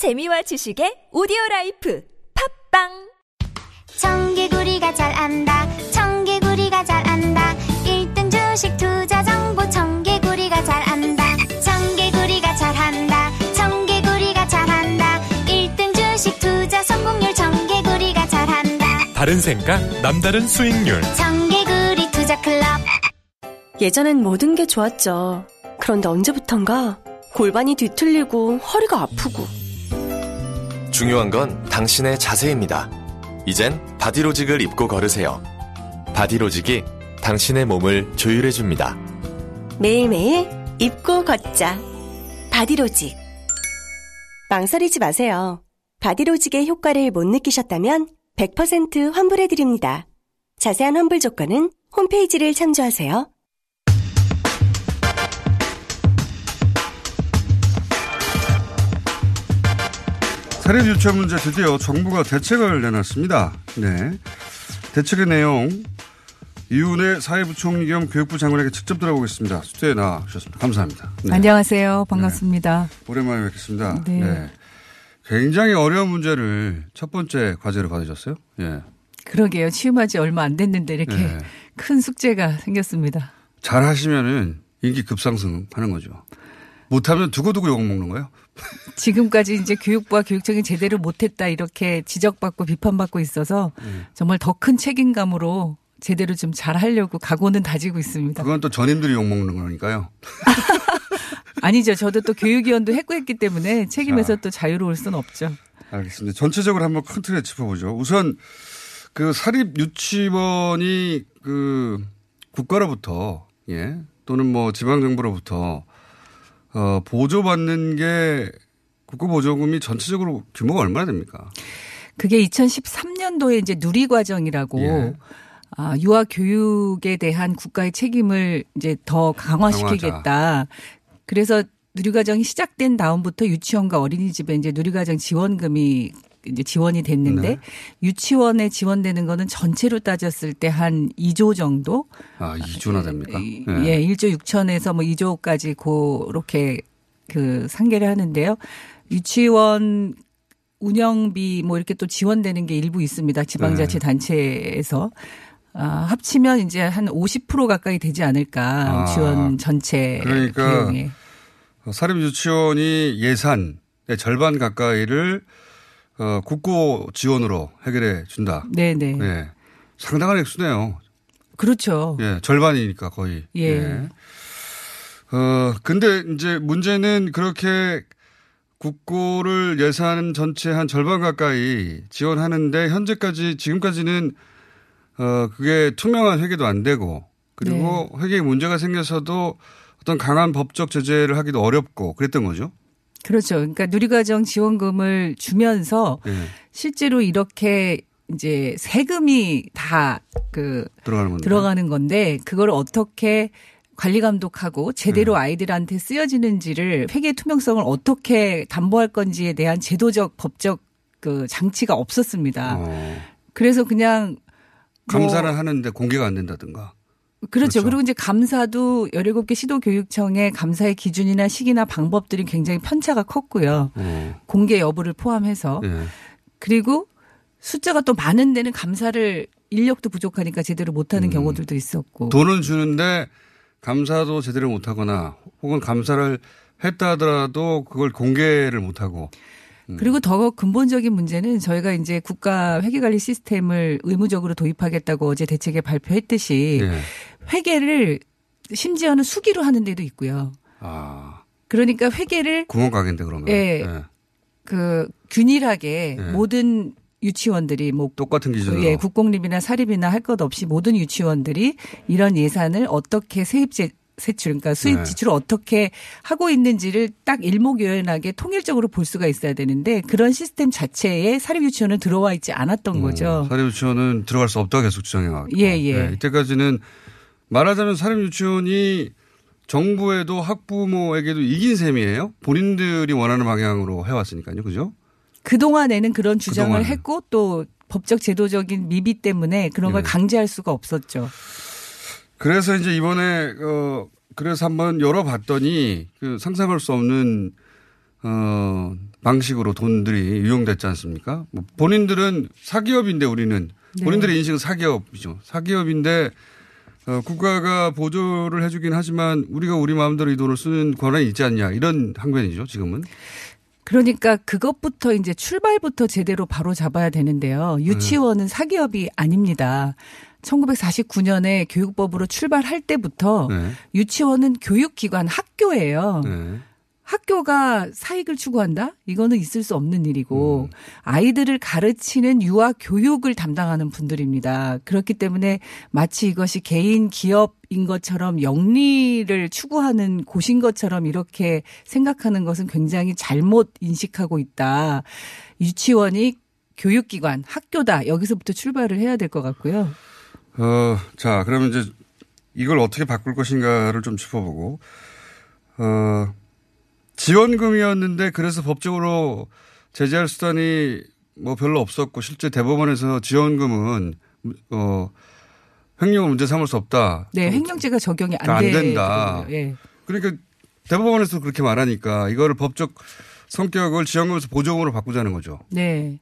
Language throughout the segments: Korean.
재미와 지식의 오디오 라이프. 팟빵! 청개구리가 잘 안다. 청개구리가 잘 안다. 1등 주식 투자 정보 청개구리가 잘 안다. 청개구리가 잘한다. 청개구리가 잘한다. 1등 주식 투자 성공률 청개구리가 잘한다. 다른 생각, 남다른 수익률. 청개구리 투자 클럽. 예전엔 모든 게 좋았죠. 그런데 언제부턴가 골반이 뒤틀리고 허리가 아프고 중요한 건 당신의 자세입니다. 이젠 바디로직을 입고 걸으세요. 바디로직이 당신의 몸을 조율해줍니다. 매일매일 입고 걷자. 바디로직. 망설이지 마세요. 바디로직의 효과를 못 느끼셨다면 100% 환불해드립니다. 자세한 환불 조건은 홈페이지를 참조하세요. 사립 유치원 문제 드디어 정부가 대책을 내놨습니다. 네. 대책의 내용 이윤혜 사회부총리 겸 교육부 장관에게 직접 들어보겠습니다. 스튜디오에 나와주셨습니다. 감사합니다. 네. 안녕하세요. 반갑습니다. 오랜만에 뵙겠습니다. 네. 굉장히 어려운 문제를 첫 번째 과제로 받으셨어요. 예. 그러게요. 취임한 지 얼마 안 됐는데 이렇게 네. 큰 숙제가 생겼습니다. 잘 하시면은 인기 급상승하는 거죠. 못하면 두고두고 욕 먹는 거예요. 지금까지 이제 교육부와 교육청이 제대로 못했다 이렇게 지적받고 비판받고 있어서 네. 정말 더 큰 책임감으로 제대로 좀 잘하려고 각오는 다지고 있습니다. 그건 또 전임들이 욕 먹는 거니까요. 아니죠. 저도 또 교육위원도 했고 했기 때문에 책임에서 또 자유로울 수는 없죠. 알겠습니다. 전체적으로 한번 큰 틀에 짚어보죠. 우선 그 사립 유치원이 그 국가로부터 예 또는 뭐 지방 정부로부터 어 보조받는 게 국가 보조금이 전체적으로 규모가 얼마나 됩니까? 그게 2013년도에 이제 누리과정이라고 예. 아, 유아 교육에 대한 국가의 책임을 이제 더 강화시키겠다. 그래서 누리과정이 시작된 다음부터 유치원과 어린이집에 이제 누리과정 지원금이 이제 지원이 됐는데 네. 유치원에 지원되는 거는 전체로 따졌을 때 한 2조 정도? 아 2조나 됩니까? 이- 예, 1조 6천에서 뭐 2조까지 그렇게 그 상계를 하는데요. 유치원 운영비 뭐 이렇게 또 지원되는 게 일부 있습니다. 지방자치 단체에서. 아, 합치면 이제 한 50% 가까이 되지 않을까. 아, 지원 전체 그러니까 비용에. 어, 사립 유치원이 예산의 절반 가까이를 어, 국고 지원으로 해결해 준다. 네네. 예. 상당한 액수네요. 그렇죠. 예, 절반이니까 거의. 예. 어, 근데 이제 문제는 그렇게 국고를 예산 전체 한 절반 가까이 지원하는데 현재까지 지금까지는 어, 그게 투명한 회계도 안 되고 그리고 네. 회계에 문제가 생겨서도 어떤 강한 법적 제재를 하기도 어렵고 그랬던 거죠. 그렇죠. 그러니까 누리과정 지원금을 주면서 예. 실제로 이렇게 이제 세금이 다 그 들어가는 건데. 들어가는 건데 그걸 어떻게 관리 감독하고 제대로 아이들한테 쓰여지는지를 회계 투명성을 어떻게 담보할 건지에 대한 제도적 법적 그 장치가 없었습니다. 어, 그래서 그냥 뭐 감사를 하는데 공개가 안 된다든가. 그렇죠. 그렇죠. 그리고 이제 감사도 17개 시도교육청의 감사의 기준이나 시기나 방법들이 굉장히 편차가 컸고요. 어, 공개 여부를 포함해서. 예. 그리고 숫자가 또 많은 데는 감사를 인력도 부족하니까 제대로 못하는 음. 경우들도 있었고. 돈은 주는데 감사도 제대로 못하거나 혹은 감사를 했다 하더라도 그걸 공개를 못하고. 음. 그리고 더 근본적인 문제는 저희가 이제 국가 회계관리 시스템을 의무적으로 도입하겠다고 어제 대책에 발표했듯이 예. 회계를 심지어는 수기로 하는 데도 있고요. 아, 그러니까 회계를 구멍 가게인데 그러면. 예. 예. 그 균일하게 네. 모든 유치원들이 뭐 똑같은 기준으로. 예, 국공립이나 사립이나 할 것 없이 모든 유치원들이 이런 예산을 어떻게 세입제 세출, 그러니까 수입 네. 지출을 어떻게 하고 있는지를 딱 일목요연하게 통일적으로 볼 수가 있어야 되는데 그런 시스템 자체에 사립 유치원은 들어와 있지 않았던 거죠. 음, 사립 유치원은 들어갈 수 없다고 계속 주장해왔고. 예, 예. 이때까지는 말하자면 사립 유치원이 정부에도 학부모에게도 이긴 셈이에요. 본인들이 원하는 방향으로 해왔으니까요. 그죠? 그동안에는 그런 주장을 그동안은. 했고 또 법적 제도적인 미비 때문에 그런 걸 네. 강제할 수가 없었죠. 그래서 이제 이번에 어 그래서 한번 열어봤더니 그 상상할 수 없는 어, 방식으로 돈들이 유용됐지 않습니까? 뭐 본인들은 사기업인데 우리는 네. 본인들의 인식은 사기업이죠. 사기업인데 어, 국가가 보조를 해주긴 하지만 우리가 우리 마음대로 이 돈을 쓰는 권한이 있지 않냐 이런 항변이죠. 지금은. 그러니까 그것부터 이제 출발부터 제대로 바로 잡아야 되는데요. 유치원은 사기업이 아닙니다. 1949년에 교육법으로 출발할 때부터 네. 유치원은 교육기관 학교예요. 네. 학교가 사익을 추구한다? 이거는 있을 수 없는 일이고 음. 아이들을 가르치는 유아 교육을 담당하는 분들입니다. 그렇기 때문에 마치 이것이 개인 기업인 것처럼 영리를 추구하는 곳인 것처럼 이렇게 생각하는 것은 굉장히 잘못 인식하고 있다. 유치원이 교육기관, 학교다. 여기서부터 출발을 해야 될 것 같고요. 어, 자, 그러면 이제 이걸 어떻게 바꿀 것인가를 좀 짚어보고, 어, 지원금이었는데 그래서 법적으로 제재할 수단이 뭐 별로 없었고 실제 대법원에서 지원금은 어, 횡령을 문제 삼을 수 없다. 네, 횡령죄가 적용이 안, 안 된다. 예. 그러니까 대법원에서 그렇게 말하니까 이거를 법적 성격을 지원금에서 보조금으로 바꾸자는 거죠. 네.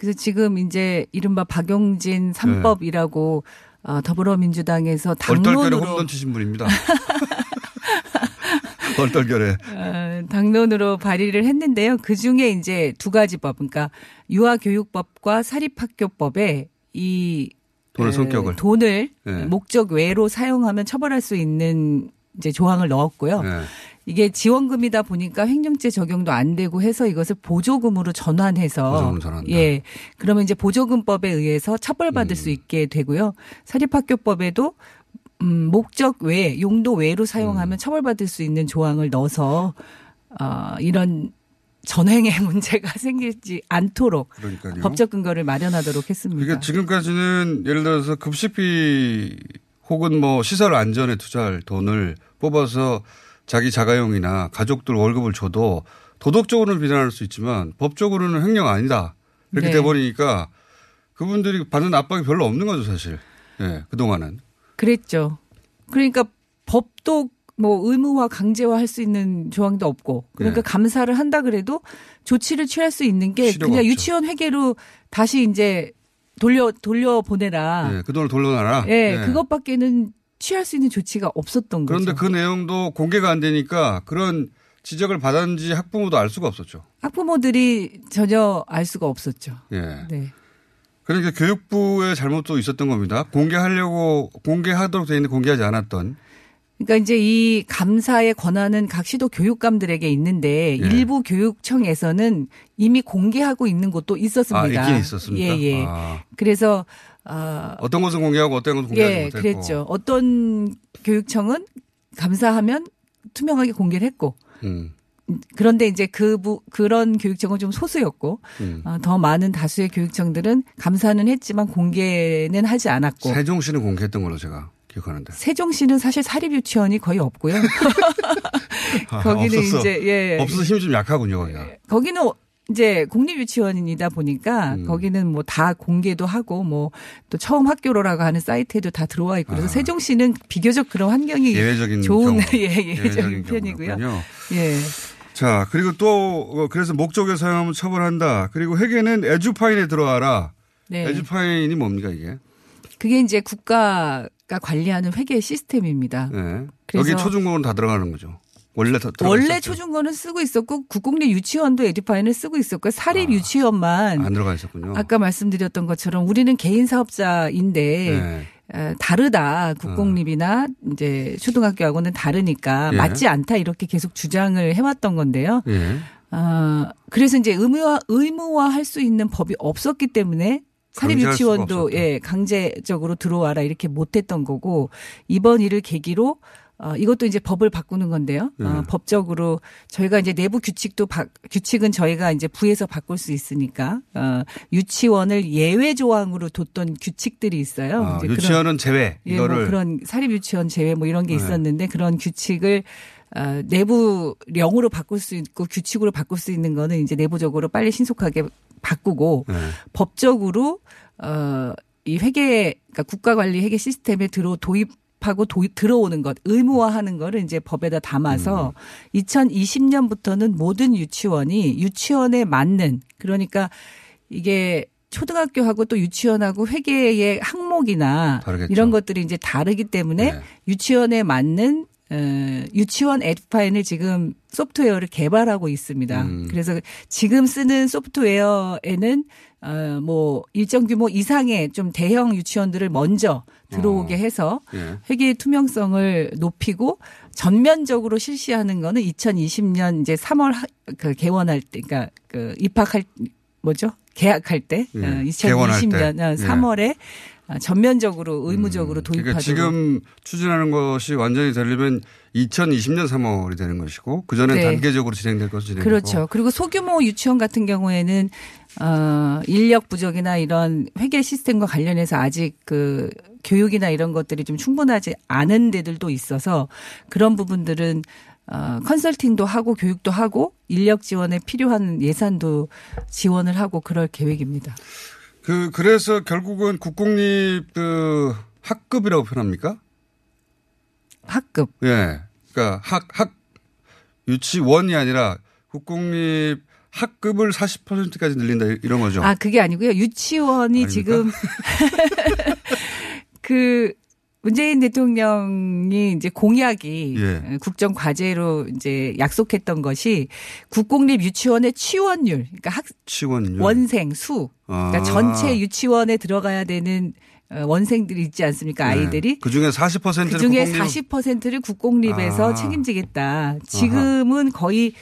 그래서 지금 이제 이른바 박용진 삼법이라고 어, 더불어민주당에서 당론으로 홈런 치신 분입니다. 얼떨결에. 어, 당론으로 발의를 했는데요. 그 중에 이제 두 가지 법, 그러니까 유아교육법과 사립학교법에 이 돈의 에, 성격을. 돈을 네. 목적 외로 사용하면 처벌할 수 있는 이제 조항을 넣었고요. 네. 이게 지원금이다 보니까 횡령죄 적용도 안 되고 해서 이것을 보조금으로 전환해서 전환한다. 예. 그러면 이제 보조금법에 의해서 음. 처벌받을 수 있게 되고요. 사립학교법에도 음, 목적 외, 용도 외로 음. 사용하면 처벌받을 수 있는 조항을 넣어서 어, 이런 전횡의 문제가 생기지 않도록 그러니까요. 법적 근거를 마련하도록 했습니다. 그러니까 지금까지는 예를 들어서 급식비 혹은 뭐 시설 안전에 투자할 돈을 뽑아서 자기 자가용이나 가족들 월급을 줘도 도덕적으로는 비난할 수 있지만 법적으로는 횡령 아니다. 이렇게 네. 돼버리니까 그분들이 받는 압박이 별로 없는 거죠, 사실. 예, 그동안은. 그랬죠. 그러니까 법도 뭐 의무화 강제화 할 수 있는 조항도 없고 그러니까 네. 감사를 한다 그래도 조치를 취할 수 있는 게 그냥 없죠. 유치원 회계로 다시 이제 돌려 돌려 보내라. 예, 그 돈을 돌려놔라. 예, 예. 그것밖에는 취할 수 있는 조치가 없었던 그런데 거죠. 그 내용도 공개가 안 되니까 그런 지적을 받았는지 학부모도 알 수가 없었죠. 학부모들이 전혀 알 수가 없었죠. 예. 네. 그러니까 교육부의 잘못도 있었던 겁니다. 공개하려고 공개하도록 돼 있는데 공개하지 않았던. 그러니까 이제 이 감사의 권한은 각 시도 교육감들에게 있는데 예. 일부 교육청에서는 이미 공개하고 있는 곳도 있었습니다. 아, 있긴 있었습니까? 예, 예. 아. 그래서 아, 어떤 것은 공개하고 어떤 것은 공개하지 예, 못했고. 그랬죠. 어떤 교육청은 감사하면 투명하게 공개를 했고 음, 그런데 이제 그 부, 그런 교육청은 좀 소수였고 음. 어, 더 많은 다수의 교육청들은 감사는 했지만 공개는 하지 않았고 세종시는 공개했던 걸로 제가 기억하는데. 세종시는 사실 사립 유치원이 거의 없고요. 아, 거기는 없었어. 이제 예 없어서 힘이 좀 약하군요, 거기가. 거기는 이제 공립유치원이다 보니까 음. 거기는 뭐 다 공개도 하고 뭐 또 처음 학교로라고 하는 사이트에도 다 들어와 있고 그래서 아. 세종시는 비교적 그런 환경이 예외적인 좋은 경우. 예, 예외적인 편이고요. 예. 자, 그리고 또 어, 그래서 목적에 사용하면 처벌한다. 그리고 회계는 에듀파인에 들어와라. 네. 에듀파인이 뭡니까 이게? 그게 이제 국가가 관리하는 회계 시스템입니다. 네. 여기 초중고는 다 들어가는 거죠. 원래 다 들어가 원래. 초중고는 쓰고 있었고 국공립 유치원도 에듀파인을 쓰고 있었고 사립 아, 유치원만 안 들어가 있었군요. 아까 말씀드렸던 것처럼 우리는 개인 사업자인데 네. 어, 다르다 국공립이나 이제 초등학교하고는 다르니까 예. 맞지 않다 이렇게 계속 주장을 해왔던 건데요. 예. 어, 그래서 이제 의무화 의무화할 수 있는 법이 없었기 때문에 사립 유치원도. 예 강제적으로 들어와라 이렇게 못했던 거고 이번 일을 계기로 어, 이것도 이제 법을 바꾸는 건데요. 어, 네. 법적으로 저희가 이제 내부 규칙도 바, 규칙은 저희가 이제 부에서 바꿀 수 있으니까 어, 유치원을 예외 조항으로 뒀던 규칙들이 있어요. 아, 이제 그런- 유치원은 제외. 예, 뭐 이거를 그런 사립 유치원 제외 뭐 이런 게 네. 있었는데 그런 규칙을 어, 내부령으로 바꿀 수 있고 규칙으로 바꿀 수 있는 거는 이제 내부적으로 빨리 신속하게 바꾸고 네. 법적으로 어 이 회계 그러니까 국가 관리 회계 시스템에 들어 도입 가입하고 도- 들어오는 것, 의무화하는 거를 이제 법에다 담아서 2020년부터는 모든 유치원이 유치원에 맞는 그러니까 이게 초등학교하고 또 유치원하고 회계의 항목이나 다르겠죠. 이런 것들이 이제 다르기 때문에 네. 유치원에 맞는 어, 유치원 앱 파일을 지금 소프트웨어를 개발하고 있습니다. 음. 그래서 지금 쓰는 소프트웨어에는 어, 뭐 일정 규모 이상의 좀 대형 유치원들을 먼저 들어오게 어. 해서 예. 회계의 투명성을 높이고 전면적으로 실시하는 거는 2020년 이제 3월 하, 그 개원할 때, 그러니까 그 입학할 뭐죠? 계약할 때 예, 어, 개원할 때. 2020년 예. 3월에 전면적으로 의무적으로 도입하도록 그러니까 지금 추진하는 것이 완전히 되려면 2020년 3월이 되는 것이고 그 전에 네. 단계적으로 진행될 것으로 진행되고 그렇죠. 그리고 소규모 유치원 같은 경우에는 어 인력 부족이나 이런 회계 시스템과 관련해서 아직 그 교육이나 이런 것들이 좀 충분하지 않은 데들도 있어서 그런 부분들은 어 컨설팅도 하고 교육도 하고 인력 지원에 필요한 예산도 지원을 하고 그럴 계획입니다. 그 그래서 결국은 국공립 그 학급이라고 표현합니까? 학급 예. 그러니까 학, 학, 유치원이 아니라 국공립 학급을 40%까지 늘린다 이런 거죠. 아, 그게 아니고요. 유치원이 아닙니까? 지금 그 문재인 대통령이 이제 공약이 예. 국정 과제로 이제 약속했던 것이 국공립 유치원의 취원율, 그러니까 학 치원율. 원생 수, 그러니까 아. 전체 유치원에 들어가야 되는 어, 원생들이 있지 않습니까? 아이들이. 그 중에 40%를 그 중에 국공립 40%를 국공립에서 아. 책임지겠다. 지금은 거의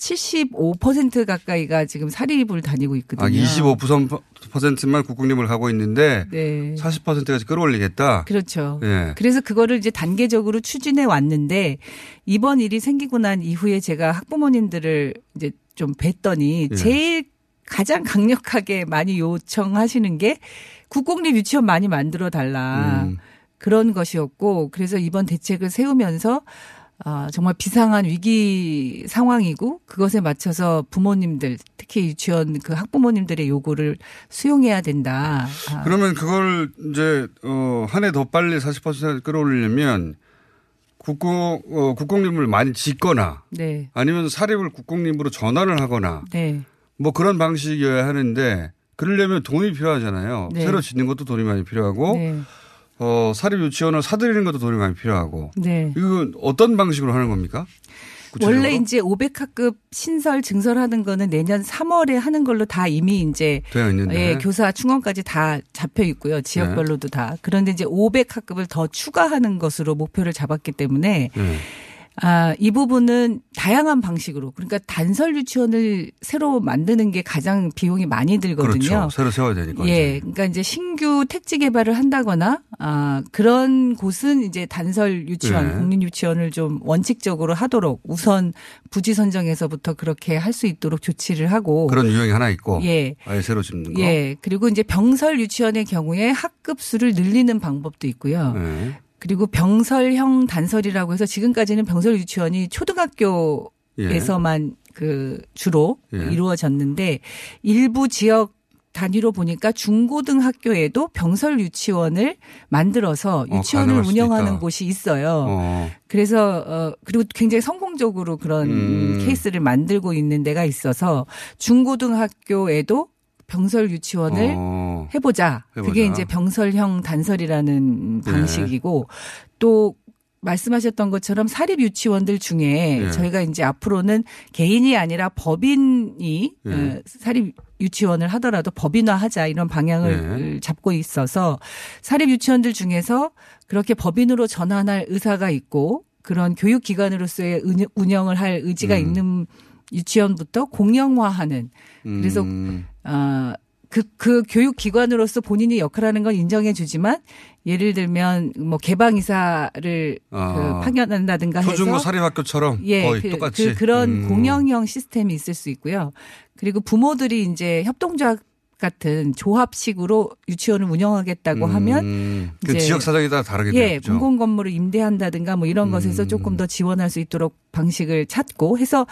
75% 가까이가 지금 사립을 다니고 있거든요. 아, 25%만 국공립을 가고 있는데 네. 40%까지 끌어올리겠다. 그렇죠. 예. 그래서 그거를 이제 단계적으로 추진해 왔는데 이번 일이 생기고 난 이후에 제가 학부모님들을 이제 좀 뵀더니 예. 제일 가장 강력하게 많이 요청하시는 게 국공립 유치원 많이 만들어 달라. 음. 그런 것이었고 그래서 이번 대책을 세우면서 아, 정말 비상한 위기 상황이고 그것에 맞춰서 부모님들 특히 유치원 그 학부모님들의 요구를 수용해야 된다. 아, 그러면 그걸 이제 어, 한 해 더 빨리 40% 끌어올리려면 국공 어, 국공립을 많이 짓거나 네. 아니면 사립을 국공립으로 전환을 하거나 네. 뭐 그런 방식이어야 하는데 그러려면 돈이 필요하잖아요. 네. 새로 짓는 것도 돈이 많이 필요하고 네. 어, 사립 유치원을 사들이는 것도 돈이 많이 필요하고 네. 이건 어떤 방식으로 하는 겁니까? 구체적으로? 원래 이제 500학급 신설 증설하는 거는 내년 3월에 하는 걸로 다 이미 이제 예, 교사 충원까지 다 잡혀 있고요. 지역별로도 네. 다. 그런데 이제 500학급을 더 추가하는 것으로 목표를 잡았기 때문에 네. 아, 이 부분은 다양한 방식으로 그러니까 단설 유치원을 새로 만드는 게 가장 비용이 많이 들거든요. 그렇죠. 새로 세워야 되니까. 예, 이제. 그러니까 이제 신규 택지 개발을 한다거나 아 그런 곳은 이제 단설 유치원, 네. 국립 유치원을 좀 원칙적으로 하도록 우선 부지 선정에서부터 그렇게 할 수 있도록 조치를 하고 그런 유형이 하나 있고 예. 아예 새로 짓는 거. 예, 그리고 이제 병설 유치원의 경우에 학급 수를 늘리는 방법도 있고요. 네. 그리고 병설형 단설이라고 해서 지금까지는 병설 유치원이 초등학교에서만 그 주로 예. 이루어졌는데 일부 지역 단위로 보니까 중고등학교에도 병설 유치원을 만들어서 어, 유치원을 수도 운영하는. 곳이 있어요. 어. 그래서 어 그리고 굉장히 성공적으로 그런 음. 케이스를 만들고 있는 데가 있어서 중고등학교에도 병설 유치원을 어. 해보자. 해보자. 그게 이제 병설형 단설이라는 네. 방식이고 또 말씀하셨던 것처럼 사립 유치원들 중에 예. 저희가 이제 앞으로는 개인이 아니라 법인이 예. 어, 사립 유치원을 하더라도 법인화하자 이런 방향을 예. 잡고 있어서 사립 유치원들 중에서 그렇게 법인으로 전환할 의사가 있고 그런 교육기관으로서의 은- 운영을 할 의지가 음. 있는 유치원부터 공영화하는 그래서 음. 아, 그, 그 교육기관으로서 본인이 역할하는 건 인정해 주지만 예를 들면 뭐 개방이사를 아. 그 파견한다든가 해서 초중고 사립학교처럼 예, 거의 그, 똑같이 그, 런 음. 공영형 시스템이 있을 수 있고요. 그리고 부모들이 이제 협동조합 같은 조합식으로 유치원을 운영하겠다고 하면 음. 그 이제 지역 사정이 다 다르게 예, 되겠죠. 공공 건물을 임대한다든가 뭐 이런 것에서 음. 조금 더 지원할 수 있도록 방식을 찾고 해서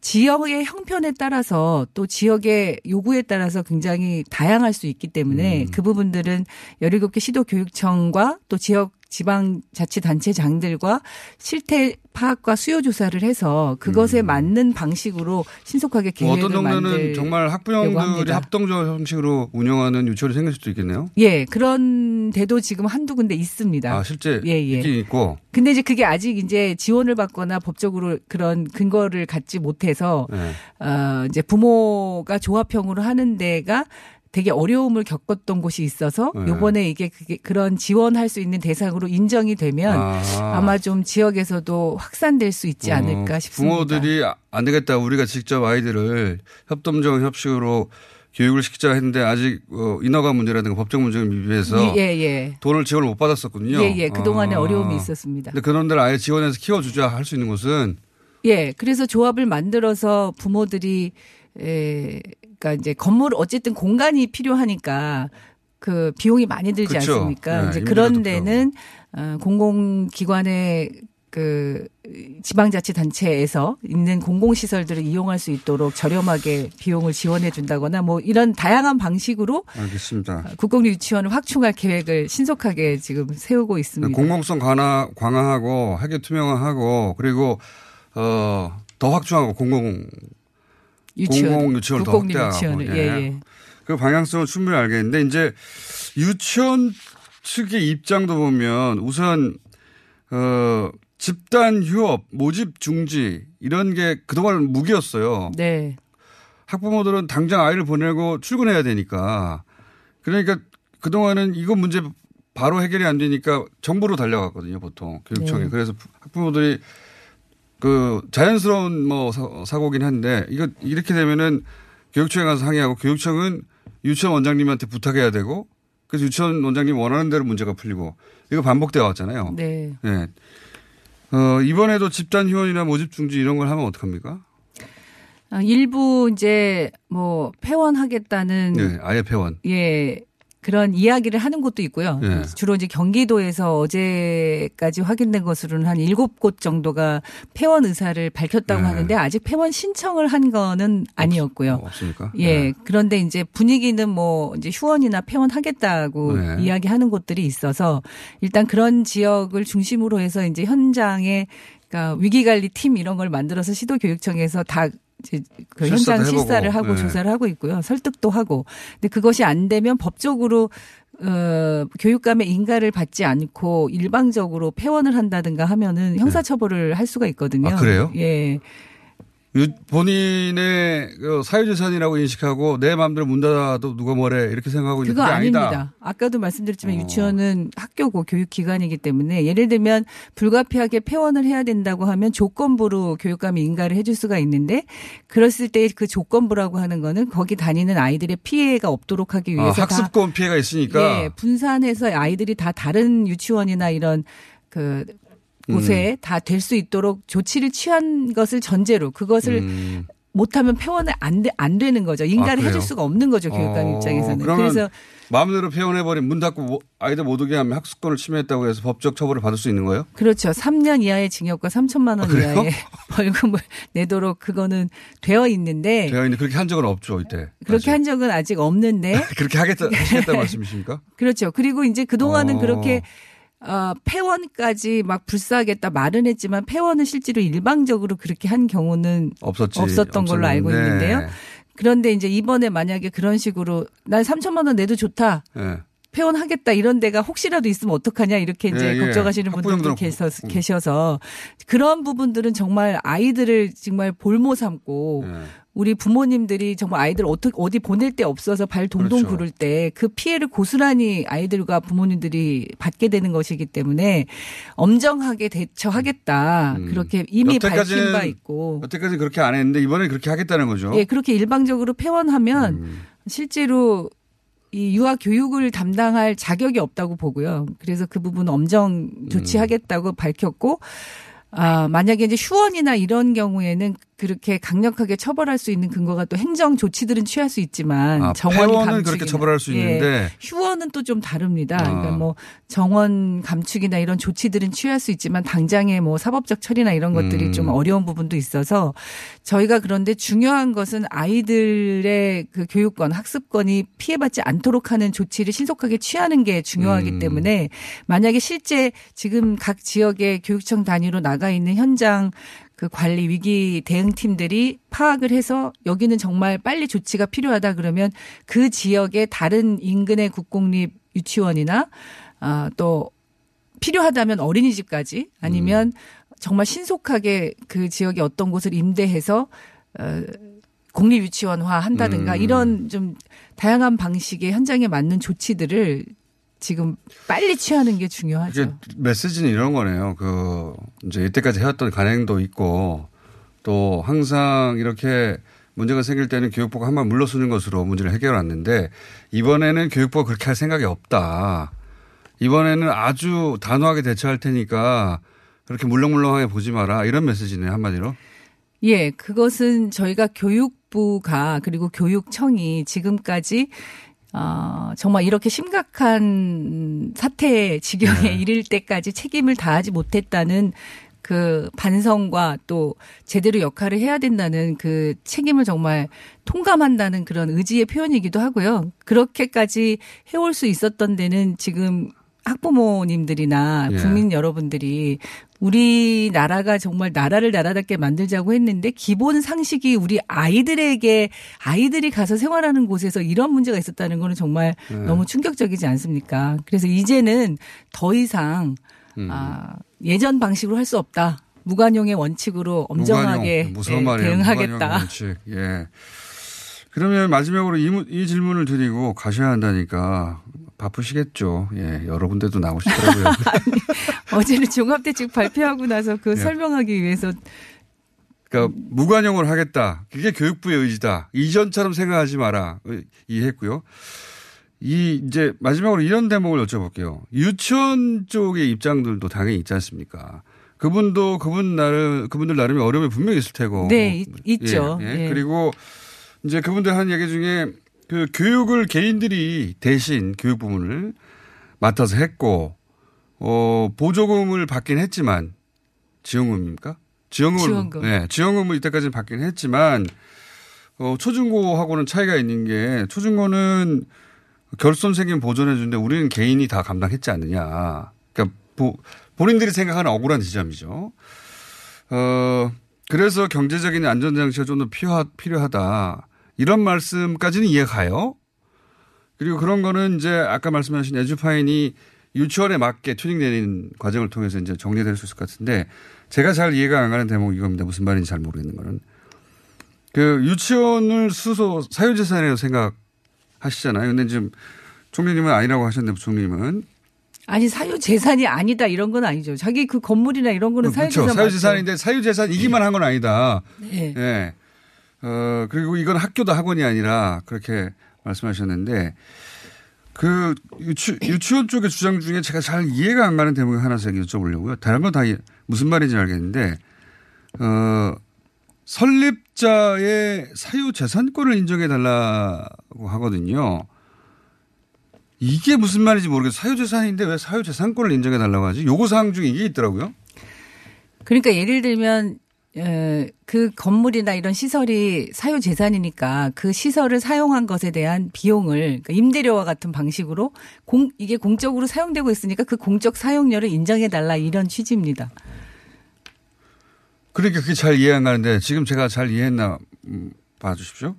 지역의 형편에 따라서 또 지역의 요구에 따라서 굉장히 다양할 수 있기 때문에 음. 그 부분들은 17개 시도교육청과 또 지역 지방자치단체장들과 실태 파악과 수요 조사를 해서 그것에 맞는 방식으로 신속하게 뭐 계획을 어떤 동네는 정말 학부형들이. 합동적 형식으로 운영하는 유치원이 생길 수도 있겠네요. 예, 그런 데도 지금 한두 군데 있습니다. 아, 실제 예, 예. 있긴 있고. 근데 이제 그게 아직 이제 지원을 받거나 법적으로 그런 근거를 갖지 못해서 네. 어 이제 부모가 조합형으로 하는 데가 되게 어려움을 겪었던 곳이 있어서 네. 요번에 이게 그게 그런 지원할 수 있는 대상으로 인정이 되면 아. 마좀 지역에서도 확산될 수 있지 않을까 어, 싶습니다. 부모들이 아- 안 되겠다. 우리가 직접 아이들을 협동적 협식으로 교육을 시키자 했는데 아직 어, 인허가 문제라든가 법적 문제에 비해서 예, 예. 돈을 지원을 못 받았었거든요. 예, 예. 그동안에 아. 어려움이 있었습니다. 근데 그런 데를 아예 지원해서 키워주자 할 수 있는 곳은 예, 그래서 조합을 만들어서 부모들이 에, 그러니까 이제 건물 어쨌든 공간이 필요하니까 그 비용이 많이 들지 그쵸. 않습니까? 네, 이제 그런 데는 어, 공공기관의 그 지방자치단체에서 있는 공공시설들을 이용할 수 있도록 저렴하게 비용을 지원해 준다거나 뭐 이런 다양한 방식으로 알겠습니다. 국공립 유치원을 확충할 계획을 신속하게 지금 세우고 있습니다. 공공성 강화, 강화하고 학교 투명화하고 그리고 어, 더 확충하고 공공 유치원, 공공 유치원을 더 확대하고, 예. 예, 예. 그 방향성을 충분히 알겠는데 이제 유치원 측의 입장도 보면 우선 어 집단 휴업, 모집 중지 이런 게 그동안 무기였어요. 네. 학부모들은 당장 아이를 보내고 출근해야 되니까 그러니까 그동안은 이거 문제 바로 해결이 안 되니까 정부로 달려갔거든요, 보통 교육청에. 네. 그래서 학부모들이 그 자연스러운 뭐 사- 사고긴 한데 이거 이렇게 되면은 교육청에 가서 상의하고 교육청은 유치원 원장님한테 부탁해야 되고 그래서 유치원 원장님 원하는 대로 문제가 풀리고 이거 반복되어 왔잖아요. 네. 네. 어, 이번에도 집단 휴원이나 모집 중지 이런 걸 하면 어떡합니까? 아, 일부 이제 뭐 폐원하겠다는 네, 아예 폐원. 예 그런 이야기를 하는 곳도 있고요. 예. 주로 이제 경기도에서 어제까지 확인된 것으로는 한 일곱 곳 정도가 폐원 의사를 밝혔다고 네. 하는데 아직 폐원 신청을 한 거는 아니었고요. 없습니까? 예. 네. 그런데 이제 분위기는 뭐 이제 휴원이나 폐원하겠다고 네. 이야기하는 곳들이 있어서 일단 그런 지역을 중심으로 해서 이제 현장에 그러니까 위기관리 팀 이런 걸 만들어서 시도교육청에서 다 그 현장. 실사를 하고 네. 조사를 하고 있고요. 설득도 하고. 근데 그것이 안 되면 법적으로 어, 교육감의 인가를 받지 않고 일방적으로 폐원을 한다든가 하면은 형사처벌을 할 수가 있거든요. 아, 그래요? 예. 유- 본인의 그 사유재산이라고 인식하고 내 마음대로 문 닫아도 누가 뭐래 이렇게 생각하고 그거 그게 아니다. 아닙니다. 아까도 말씀드렸지만 어. 유치원은 학교고 교육기관이기 때문에 예를 들면 불가피하게 폐원을 해야 된다고 하면 조건부로 교육감이 인가를 해줄 수가 있는데 그랬을 때 그 조건부라고 하는 거는 거기 다니는 아이들의 피해가 없도록 하기 아, 위해서 다 학습권 피해가 있으니까 예, 분산해서 아이들이 다 다른 유치원이나 이런 그 곳에 음. 다될 수 있도록 조치를 취한 것을 전제로 그것을 음. 못하면 폐원을 안, 되, 안 되는 거죠. 인가를 그래요? 해줄 수가 없는 거죠. 교육감 어, 입장에서는. 그러면 그래서 마음대로 폐원해버린 문 닫고 뭐- 아이들 못 오게 하면 학습권을 침해했다고 해서 법적 처벌을 받을 수 있는 거예요? 그렇죠. 3년 이하의 징역과 3천만 원 아? 이하의 벌금을 내도록 그거는 되어 있는데 제가 이제 그렇게 한 적은 없죠 이때. 네. 그렇게 아직. 한 적은 아직 없는데 그렇게 하겠다 하시겠다 말씀이십니까? 그렇죠. 그리고 이제 그동안은 어. 그렇게 어, 폐원까지 막 불사하겠다 말은 했지만 폐원을 실제로 일방적으로 그렇게 한 경우는 없었지. 없었던 걸로 알고. 있는데요. 그런데 이제 이번에 만약에 그런 식으로 난 3천만 원 내도 좋다. 예. 폐원하겠다 이런 데가 혹시라도 있으면 어떡하냐 이렇게 이제 예, 예. 걱정하시는 분들도 학부형들은 계셔, 음. 계셔서 그런 부분들은 정말 아이들을 정말 볼모 삼고 예. 우리 부모님들이 정말 아이들 어떻게 어디 보낼 데 없어서 발 동동 그렇죠. 구를 때 그 피해를 고스란히 아이들과 부모님들이 받게 되는 것이기 때문에 엄정하게 대처하겠다 음. 그렇게 이미 밝힌 바 있고 여태까지 그렇게 안 했는데 이번에 그렇게 하겠다는 거죠. 예 그렇게 일방적으로 폐원하면 음. 실제로 이 유아 교육을 담당할 자격이 없다고 보고요. 그래서 그 부분 엄정 조치하겠다고 밝혔고 아 만약에 이제 휴원이나 이런 경우에는 그렇게 강력하게 처벌할 수 있는 근거가 또 행정 조치들은 취할 수 있지만 아, 정원 감축이나 그렇게 처벌할 수 예, 있는데 휴원은 또 좀 다릅니다. 아. 그러니까 뭐 정원 감축이나 이런 조치들은 취할 수 있지만 당장의 뭐 사법적 처리나 이런 것들이 음. 좀 어려운 부분도 있어서 저희가 그런데 중요한 것은 아이들의 그 교육권, 학습권이 피해받지 않도록 하는 조치를 신속하게 취하는 게 중요하기 음. 때문에 만약에 실제 지금 각 지역의 교육청 단위로 나가 있는 현장 그 관리 위기 대응 팀들이 파악을 해서 여기는 정말 빨리 조치가 필요하다 그러면 그 지역의 다른 인근의 국공립 유치원이나 아, 또 필요하다면 어린이집까지 아니면 정말 신속하게 그 지역의 어떤 곳을 임대해서 어, 공립 유치원화 한다든가 음. 이런 좀 다양한 방식의 현장에 맞는 조치들을 지금 빨리 취하는 게 중요하죠. 이게 메시지는 이런 거네요. 그 이제 이때까지 해왔던 관행도 있고 또 항상 이렇게 문제가 생길 때는 교육부가 한 번 물러서는 것으로 문제를 해결했는데 이번에는 교육부가 그렇게 할 생각이 없다. 이번에는 아주 단호하게 대처할 테니까 그렇게 물렁물렁하게 보지 마라. 이런 메시지네요. 한마디로. 예, 그것은 저희가 교육부가 그리고 교육청이 지금까지 어, 정말 이렇게 심각한 사태 지경에 네. 이를 때까지 책임을 다하지 못했다는 그 반성과 또 제대로 역할을 해야 된다는 그 책임을 정말 통감한다는 그런 의지의 표현이기도 하고요. 그렇게까지 해올 수 있었던 데는 지금 학부모님들이나 예. 국민 여러분들이 우리나라가 정말 나라를 나라답게 만들자고 했는데 기본 상식이 우리 아이들에게 아이들이 가서 생활하는 곳에서 이런 문제가 있었다는 거는 정말 네. 너무 충격적이지 않습니까? 그래서 이제는 더 이상 음. 아, 예전 방식으로 할 수 없다. 무관용의 원칙으로 엄정하게 무관용, 예. 대응하겠다. 무관용 원칙. 예. 그러면 마지막으로 이, 문- 이 질문을 드리고 가셔야 한다니까 바쁘시겠죠. 예. 여러 군데도 나오시더라고요. 어제는 종합대책 발표하고 나서 그 예. 설명하기 위해서 그러니까 무관용을 하겠다. 그게 교육부의 의지다. 이전처럼 생각하지 마라. 의- 이해했고요. 이 이제 마지막으로 이런 대목을 여쭤볼게요. 유치원 쪽의 입장들도 당연히 있지 않습니까? 그분도 그분 나름 그분들 나름의 어려움이 분명히 있을 테고. 네, 있- 있죠. 예, 예. 예. 그리고 이제 그분들 하는 얘기 중에 그 교육을 개인들이 대신 교육 부문을 맡아서 했고 어 보조금을 받긴 했지만 지원금입니까? 지원금을 지원금. 네, 지원금을 이때까지는 받긴 했지만 어 초중고하고는 차이가 있는 게 초중고는 결손 생긴 보존해 주는데 우리는 개인이 다 감당했지 않느냐. 그러니까 보, 본인들이 생각하는 억울한 지점이죠. 어 그래서 경제적인 안전장치가 좀 더 필요하, 필요하다. 이런 말씀까지는 이해가요. 그리고 그런 거는 이제 아까 말씀하신 에듀파인이 유치원에 맞게 튜닝되는 과정을 통해서 이제 정리될 수 있을 것 같은데 제가 잘 이해가 안 가는 대목이 이겁니다. 무슨 말인지 잘 모르겠는 거는. 그 유치원을 수소 사유재산이라고 생각하시잖아요. 근데 지금 총리님은 아니라고 하셨는데 부총리님은. 아니 사유 재산이 아니다 이런 건 아니죠. 자기 그 건물이나 이런 거는 사유 그렇죠. 재산 사유재산인데 사유재산이기만 한 건 아니다. 네. 예. 어, 그리고 이건 학교도 학원이 아니라 그렇게 말씀하셨는데 그 유치, 유치원 쪽의 주장 중에 제가 잘 이해가 안 가는 대목이 하나 제가 여쭤보려고요. 다른 건 다 무슨 말인지 알겠는데, 어, 설립자의 사유 재산권을 인정해 달라고 하거든요. 이게 무슨 말인지 모르겠어요. 사유 재산인데 왜 사유 재산권을 인정해 달라고 하지? 요구 사항 중에 이게 있더라고요. 그러니까 예를 들면 에, 그 건물이나 이런 시설이 사유 재산이니까 그 시설을 사용한 것에 대한 비용을 그러니까 임대료와 같은 방식으로 공 이게 공적으로 사용되고 있으니까 그 공적 사용료를 인정해 달라 이런 취지입니다. 그러니까 그게 잘 이해 안 가는데 지금 제가 잘 이해했나 음, 봐주십시오.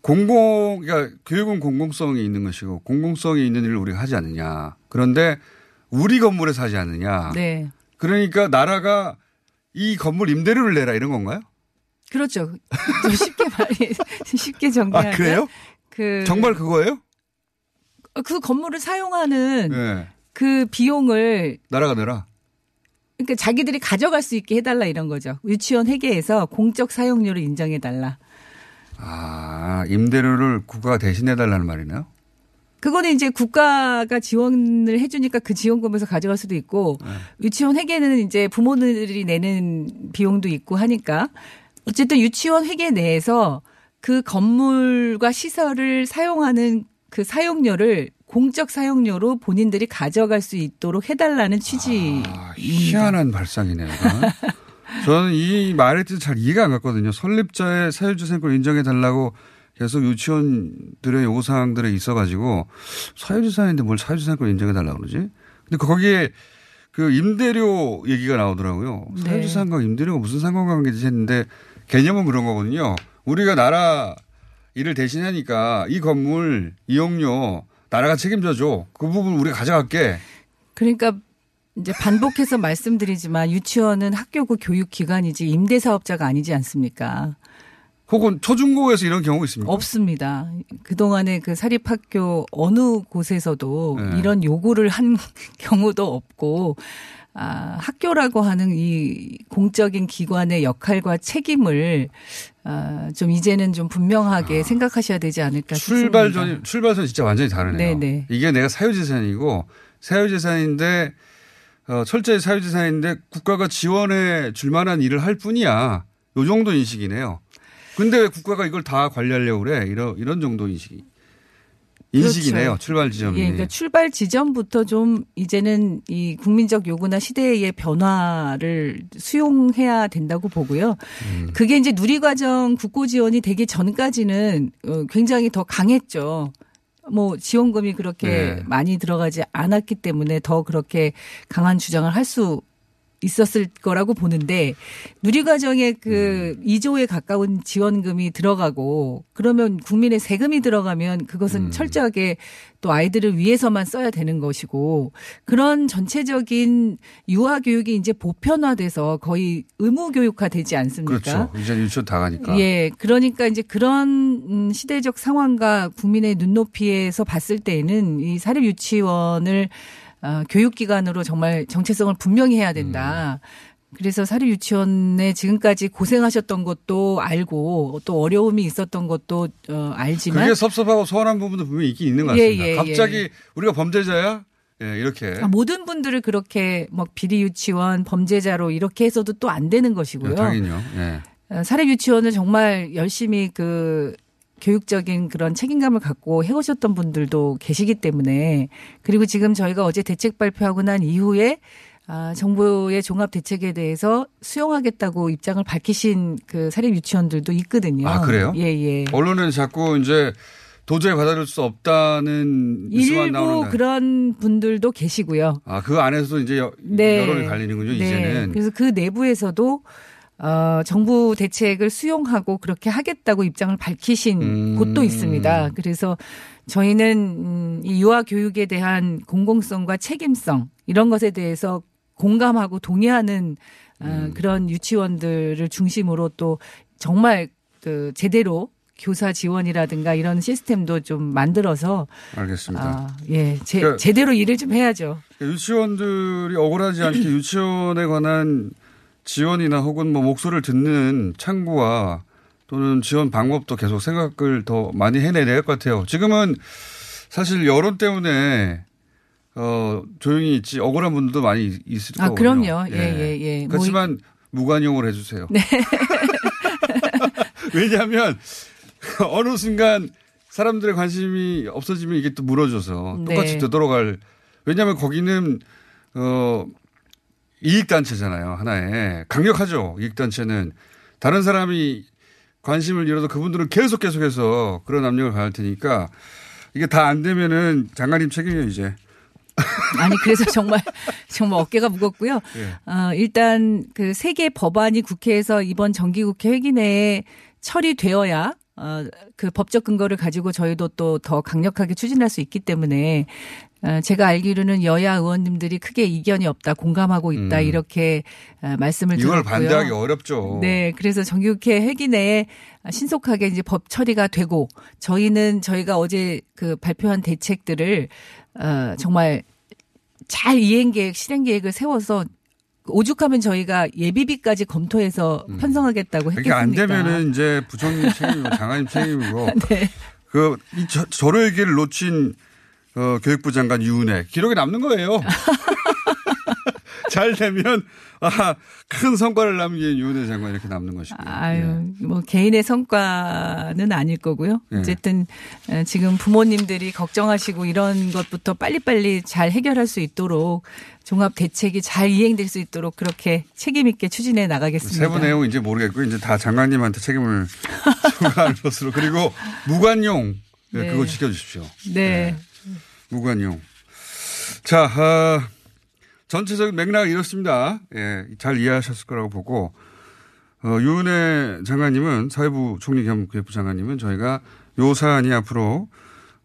공공, 그러니까 교육은 공공성이 있는 것이고 공공성이 있는 일을 우리가 하지 않느냐. 그런데 우리 건물에서 하지 않느냐. 네. 그러니까 나라가 이 건물 임대료를 내라 이런 건가요? 그렇죠. 좀 쉽게 말해 쉽게 아, 정리하면 그래요? 그 정말 그거예요? 그 건물을 사용하는 네. 그 비용을 나라가 내라. 그러니까 자기들이 가져갈 수 있게 해달라 이런 거죠. 유치원 회계에서 공적 사용료를 인정해 달라. 아, 임대료를 국가가 대신해 달라는 말이네요. 그거는 이제 국가가 지원을 해주니까 그 지원금에서 가져갈 수도 있고 네. 유치원 회계는 이제 부모들이 내는 비용도 있고 하니까 어쨌든 유치원 회계 내에서 그 건물과 시설을 사용하는 그 사용료를 공적 사용료로 본인들이 가져갈 수 있도록 해달라는 취지입니다. 아, 희한한 발상이네요. 저는 이 말의 뜻잘 이해가 안 갔거든요. 설립자의 사유재산권 인정해달라고 계속 유치원들의 요구사항들에 있어 가지고 사유재산인데 뭘 사유재산권 인정해 달라고 그러지? 근데 거기에 그 임대료 얘기가 나오더라고요. 네. 사유재산과 임대료가 무슨 상관관계지 했는데 개념은 그런 거거든요. 우리가 나라 일을 대신하니까 이 건물 이용료 나라가 책임져 줘. 그 부분 우리가 가져갈게. 그러니까 이제 반복해서 말씀드리지만 유치원은 학교고 교육기관이지 임대사업자가 아니지 않습니까? 혹은 초중고에서 이런 경우가 있습니까? 없습니다. 그동안에 그 사립학교 어느 곳에서도 네. 이런 요구를 한 경우도 없고, 아, 학교라고 하는 이 공적인 기관의 역할과 책임을 아, 좀 이제는 좀 분명하게 생각하셔야 되지 않을까 싶습니다. 출발전이 출발선 진짜 완전히 다르네요. 네네. 이게 내가 사유재산이고 사유재산인데 어, 철저히 사유재산인데 국가가 지원해 줄 만한 일을 할 뿐이야. 요 정도 인식이네요. 근데 왜 국가가 이걸 다 관리하려고 그래? 이런 이런 정도 인식이 인식이네요. 그렇죠. 출발 지점이. 예, 그러니까 출발 지점부터 좀 이제는 이 국민적 요구나 시대의 변화를 수용해야 된다고 보고요. 음. 그게 이제 누리과정 국고 지원이 되기 전까지는 어, 굉장히 더 강했죠. 뭐 지원금이 그렇게 네. 많이 들어가지 않았기 때문에 더 그렇게 강한 주장을 할 수 있었을 거라고 보는데 누리과정에 그 음. 2조에 가까운 지원금이 들어가고 그러면 국민의 세금이 들어가면 음. 그것은 철저하게 또 아이들을 위해서만 써야 되는 것이고 그런 전체적인 유아 교육이 이제 보편화돼서 거의 의무 교육화 되지 않습니까? 그렇죠. 이제 유치원 다 가니까. 예, 그러니까 이제 그런 음, 시대적 상황과 국민의 눈높이에서 봤을 때에는 이 사립 유치원을 어, 교육기관으로 정말 정체성을 분명히 해야 된다. 그래서 사립 유치원에 지금까지 고생하셨던 것도 알고 또 어려움이 있었던 것도 어, 알지만 그게 섭섭하고 소원한 부분도 분명히 있긴 있는 것 예, 같습니다. 예, 갑자기 우리가 범죄자야? 예, 이렇게. 아, 모든 분들을 그렇게 뭐 비리 유치원 범죄자로 이렇게 해서도 또 안 되는 것이고요. 예, 당연히요. 예. 어, 사립 유치원을 정말 열심히 그 교육적인 그런 책임감을 갖고 해오셨던 분들도 계시기 때문에 그리고 지금 저희가 어제 대책 발표하고 난 이후에 아, 정부의 종합 대책에 대해서 수용하겠다고 입장을 밝히신 그 사립 유치원들도 있거든요. 아, 그래요? 예, 예. 언론은 자꾸 이제 도저히 받아들일 수 없다는 일부 나오는데. 그런 분들도 계시고요. 아, 그 안에서도 이제 여, 네. 여론이 갈리는군요, 네. 이제는. 그래서 그 내부에서도 어, 정부 대책을 수용하고 그렇게 하겠다고 입장을 밝히신 음. 곳도 있습니다. 그래서 저희는 음, 이 유아 교육에 대한 공공성과 책임성 이런 것에 대해서 공감하고 동의하는 어, 음. 그런 유치원들을 중심으로 또 정말 그 제대로 교사 지원이라든가 이런 시스템도 좀 만들어서 알겠습니다. 아, 예, 제, 그러니까- 제대로 일을 좀 해야죠. 유치원들이 억울하지 않게 유치원에 관한 지원이나 혹은 뭐 목소리를 듣는 창구와 또는 지원 방법도 계속 생각을 더 많이 해내야 될 것 같아요. 지금은 사실 여론 때문에 어, 조용히 있지 억울한 분들도 많이 있을 아, 거거든요. 그럼요. 예, 예, 예. 뭐 그렇지만 무관용을 해주세요. 왜냐하면 어느 순간 사람들의 관심이 없어지면 이게 또 물어줘서 똑같이 네. 되돌아갈. 왜냐하면 거기는 어 이익단체잖아요. 하나의 강력하죠. 이익단체는 다른 사람이 관심을 잃어도 그분들은 계속 계속해서 그런 압력을 가할 테니까 이게 다 안 되면은 장관님 책임이에요 이제. 아니 그래서 정말 정말 어깨가 무겁고요. 예. 어, 일단 그 세 개 법안이 국회에서 이번 정기국회 회기 내에 처리되어야 어, 그 법적 근거를 가지고 저희도 또 더 강력하게 추진할 수 있기 때문에 어, 제가 알기로는 여야 의원님들이 크게 이견이 없다, 공감하고 있다 음. 이렇게 어, 말씀을 이걸 들었고요. 반대하기 어렵죠. 네, 그래서 정기국회 회기 내에 신속하게 이제 법 처리가 되고 저희는 저희가 어제 그 발표한 대책들을 어 정말 잘 이행 계획, 실행 계획을 세워서 오죽하면 저희가 예비비까지 검토해서 편성하겠다고 이게 안 했겠습니까? 되면은 이제 부총리 책임이고 장관님 책임이고 네. 그, 이 저, 저럴기를 놓친, 어, 교육부 장관 유은혜. 기록에 남는 거예요. 잘 되면 아, 큰 성과를 남긴 윤회 장관 이렇게 남는 것이고. 아유, 뭐 개인의 성과는 아닐 거고요. 예. 어쨌든 어, 지금 부모님들이 걱정하시고 이런 것부터 빨리빨리 잘 해결할 수 있도록 종합 대책이 잘 이행될 수 있도록 그렇게 책임 있게 추진해 나가겠습니다. 세부 내용 이제 모르겠고 이제 다 장관님한테 책임을 소가할 것으로 그리고 무관용 네, 네. 그거 지켜주십시오. 네. 무관용. 자, 아, 전체적인 맥락은 이렇습니다. 예, 잘 이해하셨을 거라고 보고, 어, 유은혜 장관님은, 사회부 총리 겸 교육부 장관님은 저희가 요 사안이 앞으로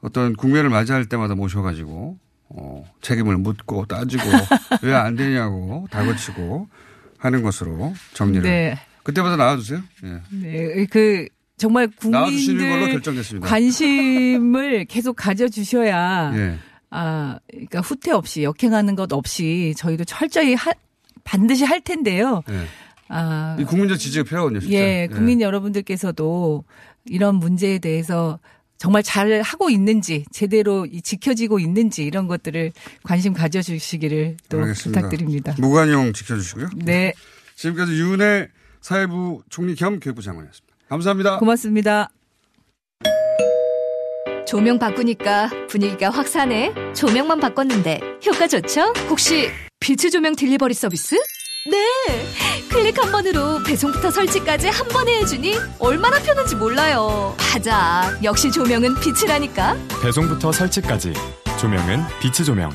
어떤 국면을 맞이할 때마다 모셔가지고, 어, 책임을 묻고 따지고, 왜 안 되냐고 다그치고 하는 것으로 정리를. 네. 그때마다 나와주세요. 예. 네. 그 정말 국민들. 관심을 계속 가져주셔야 예. 아, 그러니까 후퇴 없이 역행하는 것 없이 저희도 철저히 하, 반드시 할 텐데요. 예. 아, 이 국민적 지지가 필요하거든요, 진짜. 예, 국민 여러분들께서도 이런 문제에 대해서 정말 잘 하고 있는지 제대로 이 지켜지고 있는지 이런 것들을 관심 가져주시기를 또 알겠습니다. 부탁드립니다. 무관용 지켜주시고요. 네, 지금까지 윤해 사회부 총리 겸 교육부 장관이었습니다. 감사합니다. 고맙습니다. 조명 바꾸니까 분위기가 확 사네. 조명만 바꿨는데 효과 좋죠? 혹시 빛의 조명 딜리버리 서비스? 네. 클릭 한 번으로 배송부터 설치까지 한 번에 해주니 얼마나 편한지 몰라요. 맞아. 역시 조명은 빛이라니까. 배송부터 설치까지 조명은 빛의 조명.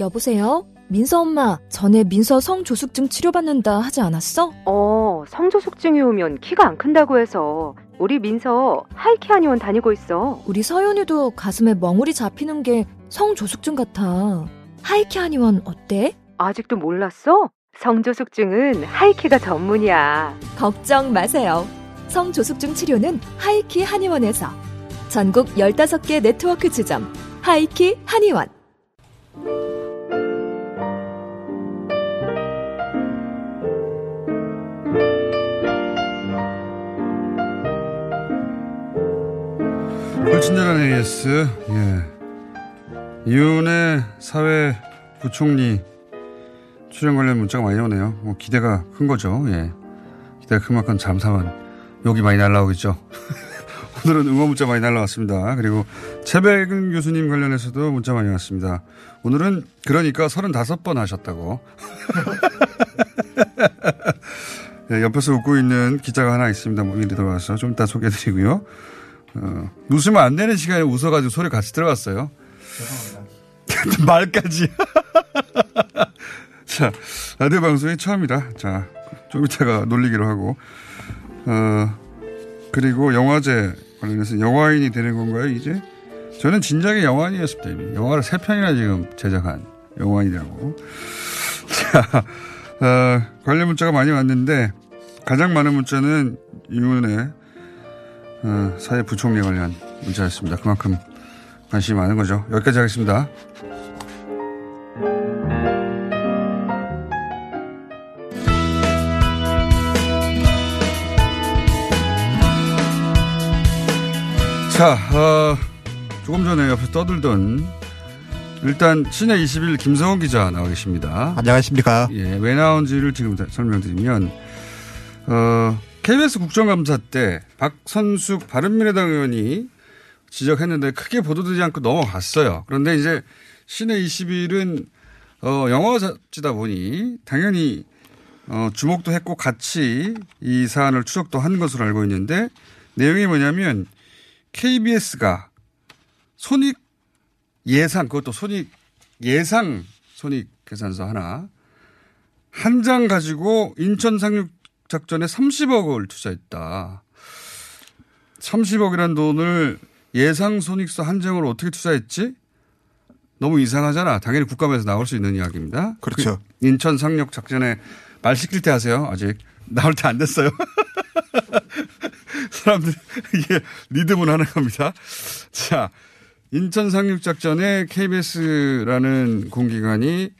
여보세요? 민서 엄마, 전에 민서 성조숙증 치료받는다 하지 않았어? 어, 성조숙증이 오면 키가 안 큰다고 해서 우리 민서 하이키 한의원 다니고 있어. 우리 서연이도 가슴에 멍울이 잡히는 게 성조숙증 같아. 하이키 한의원 어때? 아직도 몰랐어? 성조숙증은 하이키가 전문이야. 걱정 마세요. 성조숙증 치료는 하이키 한의원에서 전국 15개 네트워크 지점 하이키 한의원 불친절한 AS, 예. 이윤의 사회 부총리 출연 관련 문자가 많이 오네요. 뭐 기대가 큰 거죠, 예. 기대가 큰 만큼 잠사만 욕이 많이 날라오겠죠. 오늘은 응원 문자 많이 날라왔습니다. 그리고 최백은 교수님 관련해서도 문자 많이 왔습니다. 오늘은 그러니까 35번 하셨다고. 예, 옆에서 웃고 있는 기자가 하나 있습니다. 뭐 미리 들어와서 좀 이따 소개해드리고요. 어, 웃으면 안 되는 시간에 웃어가지고 소리 같이 들어갔어요. 말까지. 자, 라디오 방송이 처음이라, 자, 좀 이따가 놀리기로 하고, 어, 그리고 영화제 관련해서 영화인이 되는 건가요, 이제? 저는 진작에 영화인이었습니다, 이미. 영화를 세 편이나 지금 제작한 영화인이라고. 자, 어, 관련 문자가 많이 왔는데, 가장 많은 문자는 이문에 어, 사회 부총리 관련 문자였습니다. 그만큼 관심이 많은 거죠. 여기까지 하겠습니다. 자, 어, 조금 전에 옆에 떠들던 일단 신의 21 김성원 기자 나와 계십니다. 안녕하십니까. 예, 왜 나온지를 지금 다- 설명드리면 어, KBS 국정감사 때 박선숙 바른미래당 의원이 지적했는데 크게 보도되지 않고 넘어갔어요. 그런데 이제 신의 21은 어, 영어 잡지다 보니 당연히 어, 주목도 했고 같이 이 사안을 추적도 한 것으로 알고 있는데 내용이 뭐냐면 KBS가 손익 예상 그것도 손익 예상 손익 계산서 하나 한 장 가지고 인천 상륙 작전에 30억을 투자했다. 30억이란 돈을 예상 손익서 한 장으로 어떻게 투자했지? 너무 이상하잖아. 당연히 국감에서 나올 수 있는 이야기입니다. 그렇죠. 그 인천 상륙 작전에 말 시킬 때 하세요. 아직 나올 때 안 됐어요. 사람들 이게 리듬을 하는 겁니다. 자, 인천 상륙 작전에 KBS라는 공기관이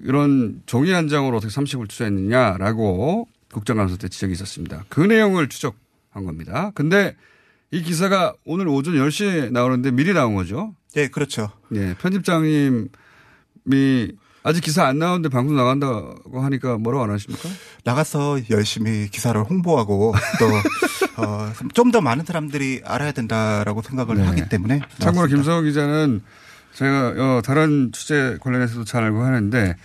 이런 종이 한 장으로 어떻게 30을 투자했느냐라고 국정감사 때 지적이 있었습니다. 그 내용을 추적한 겁니다. 근데 이 기사가 오늘 오전 10시에 나오는데 미리 나온 거죠. 예, 그렇죠. 예, 편집장님이 아직 기사 안 나오는데 방송 나간다고 하니까 뭐라고 안 하십니까? 나가서 열심히 기사를 홍보하고 또, 어, 좀 더 많은 사람들이 알아야 된다라고 생각을 네. 하기 때문에. 참고로. 김성호 기자는 제가 어, 다른 취재 관련해서도 잘 알고 하는데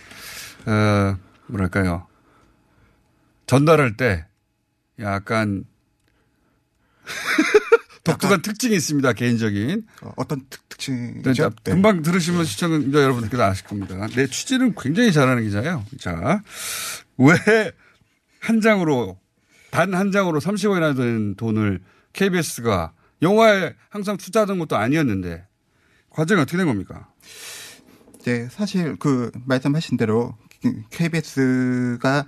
어, 뭐랄까요 전달할 때 약간 독특한 특징이 있습니다 개인적인 어, 어떤 특, 네, 특징이죠? 자, 네. 금방 들으시면 시청자 여러분들께서 아실 겁니다. 내 취재는 굉장히 잘하는 기자예요. 자, 왜 한 장으로 단 한 장으로 30억이나 되는 돈을 KBS가 영화에 항상 투자하던 것도 아니었는데 과정이 어떻게 된 겁니까? 네, 사실 그 말씀하신 대로 KBS가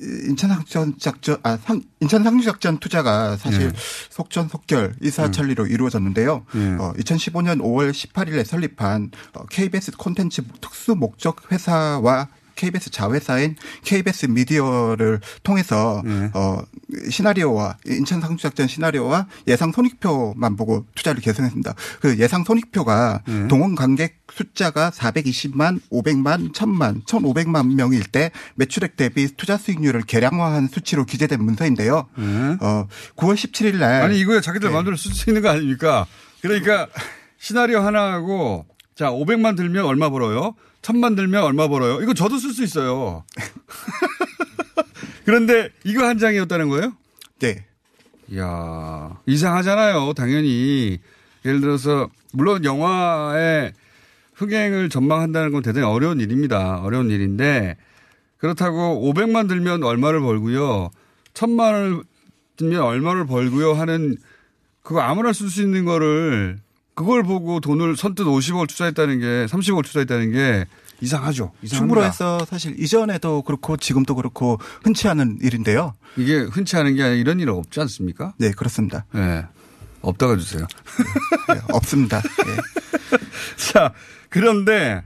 인천 상륙 작전 아 상, 인천 상륙 작전 투자가 사실 네. 속전속결 일사천리로 이루어졌는데요. 네. 어, 2015년 5월 18일에 설립한 어, KBS 콘텐츠 특수 목적 회사와 KBS 자회사인 KBS 미디어를 통해서 네. 어 시나리오와 인천 상륙작전 시나리오와 예상 손익표만 보고 투자를 계승했습니다. 그 예상 손익표가 네. 동원 관객 숫자가 420만, 500만, 1000만, 1500만 명일 때 매출액 대비 투자 수익률을 계량화한 수치로 기재된 문서인데요. 네. 어 9월 17일 날 아니 이거에 자기들 네. 마음대로 쓸 수 있는 거 아닙니까? 그러니까 시나리오 하나하고 자 500만 들면 얼마 벌어요? 1000만 들면 얼마 벌어요? 이거 저도 쓸 수 있어요. 그런데 이거 한 장이었다는 거예요? 네. 이야, 이상하잖아요. 당연히. 예를 들어서, 물론 영화의 흥행을 전망한다는 건 대단히 어려운 일입니다. 어려운 일인데, 그렇다고 500만 들면 얼마를 벌고요. 1000만을 들면 얼마를 벌고요 하는, 그거 아무나 쓸 수 있는 거를, 그걸 보고 돈을 선뜻 50억을 투자했다는 게, 30억을 투자했다는 게 이상하죠. 이상합니다. 충무로 해서 사실 이전에도 그렇고 지금도 그렇고 흔치 않은 일인데요. 이게 흔치 않은 게 아니라 이런 일은 없지 않습니까? 네, 그렇습니다. 네. 없다가 주세요. 네, 없습니다. 네. 자, 그런데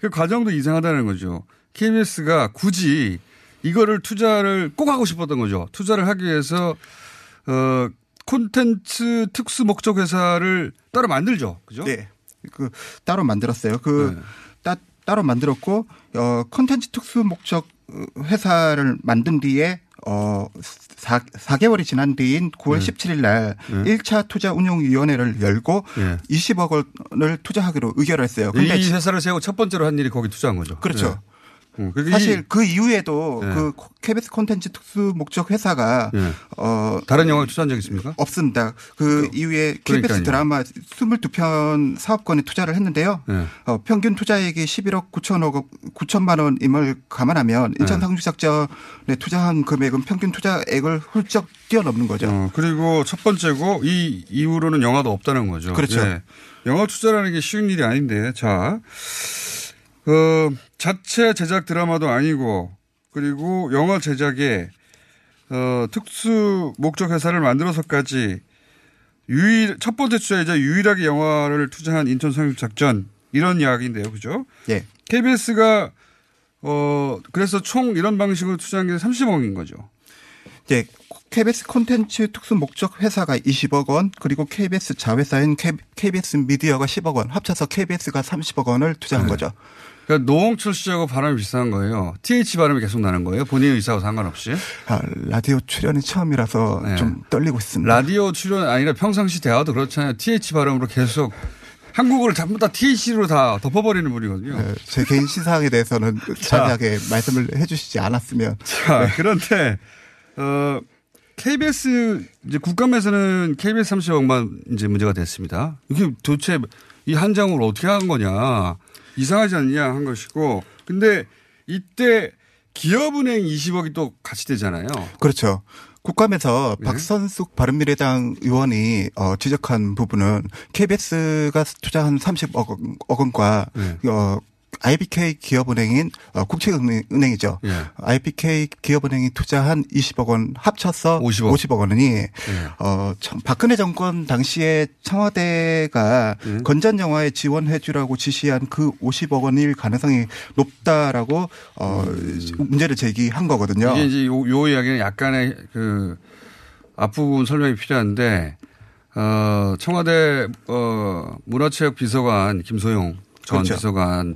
그 과정도 이상하다는 거죠. KBS가 굳이 이거를 투자를 꼭 하고 싶었던 거죠. 투자를 하기 위해서 어 콘텐츠 특수 목적 회사를 따로 만들죠. 그죠? 네. 그 따로 만들었어요. 그 네. 따, 따로 만들었고 어 컨텐츠 특수 목적 회사를 만든 뒤에 어 4, 4개월이 지난 뒤인 9월 네. 17일 날 네. 1차 투자 운용 위원회를 열고 네. 20억 원을 투자하기로 의결했어요. 근데 이 지- 회사를 세우고 첫 번째로 한 일이 거기 투자한 거죠. 그렇죠. 네. 음, 사실 이- 그 이후에도 네. 그 KBS 콘텐츠 특수 목적 회사가 네. 어 다른 영화를 투자한 적 있습니까? 없습니다. 그 이후에 그러니까요. KBS 드라마 22편 사업권에 투자를 했는데요. 네. 어, 평균 투자액이 11억 9천억 9천만 원임을 감안하면 인천 네. 상륙작전에 투자한 금액은 평균 투자액을 훌쩍 뛰어넘는 거죠. 어, 그리고 첫 번째고 이 이후로는 영화도 없다는 거죠. 그렇죠. 예. 영화 투자라는 게 쉬운 일이 아닌데 자, 어, 자체 제작 드라마도 아니고 그리고 영화 제작에 어, 특수 목적 회사를 만들어서까지 유일 첫 번째 투자이자 유일하게 영화를 투자한 인천 상륙 작전 이런 이야기인데요, 그죠? 예. KBS가 어 그래서 총 이런 방식으로 투자한 게 30억인 거죠. 이제 KBS 콘텐츠 특수 목적 회사가 20억 원, 그리고 KBS 자회사인 KBS 미디어가 10억 원, 합쳐서 KBS가 30억 원을 투자한 네. 거죠. 그러니까 노홍철 씨하고 발음이 비슷한 거예요. TH 발음이 계속 나는 거예요. 본인 의사와 상관없이. 아, 라디오 출연이 처음이라서 네. 좀 떨리고 있습니다. 라디오 출연 아니라 평상시 대화도 그렇잖아요. TH 발음으로 계속 한국어를 전부 다 TH로 다 덮어버리는 분이거든요. 네, 제 개인 시사항에 대해서는 자세하게 말씀을 해주시지 않았으면. 자, 그런데, 어, KBS, 이제 국감에서는 KBS 30억만 이제 문제가 됐습니다. 이게 도대체 이 한 장으로 어떻게 한 거냐. 이상하지 않냐 한 것이고. 근데 이때 기업은행 20억이 또 같이 되잖아요. 그렇죠. 국감에서 네. 박선숙 바른미래당 의원이 어, 지적한 부분은 KBS가 투자한 30억 원- 억 원과 네. 어, IBK 기업은행인 어, 국채은행이죠. 예. IBK 기업은행이 투자한 20억 원 합쳐서 50억. 50억, 원이 예. 어, 참, 박근혜 정권 당시에 청와대가 음. 건전 영화에 지원해 주라고 지시한 그 50억 원일 가능성이 높다라고 어, 문제를 제기한 거거든요. 음. 이게 이제 요, 요 이야기는 약간의 그 앞부분 설명이 필요한데, 어, 청와대, 어, 문화체육 비서관 김소용 전 그렇죠. 비서관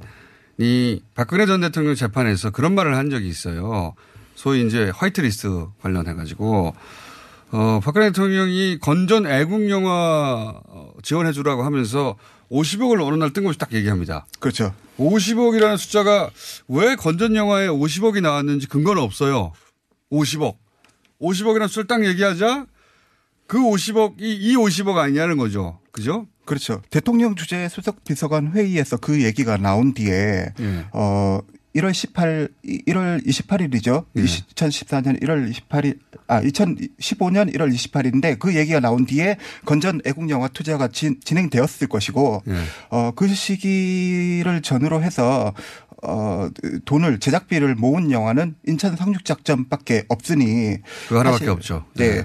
이 박근혜 전 대통령 재판에서 그런 말을 한 적이 있어요. 소위 이제 화이트리스트 관련해가지고, 어, 박근혜 대통령이 건전 애국 영화 어, 지원해 주라고 하면서 50억을 어느 날 뜬금없이 딱 얘기합니다. 그렇죠. 50억이라는 숫자가 왜 건전 영화에 50억이 나왔는지 근거는 없어요. 50억. 50억이라는 숫자를 딱 얘기하자 그 50억이 이 50억 아니냐는 거죠. 그죠? 그렇죠. 대통령 주재 수석 비서관 회의에서 그 얘기가 나온 뒤에 예. 어 1월 18 1월 28일이죠. 예. 2014년 1월 28일 아 2015년 1월 28일인데 그 얘기가 나온 뒤에 건전 애국 영화 투자가 진, 진행되었을 것이고 예. 어그 시기를 전후로 해서 어 돈을 제작비를 모은 영화는 인천 상륙 작전밖에 없으니 그거 하나밖에 없죠. 네. 네.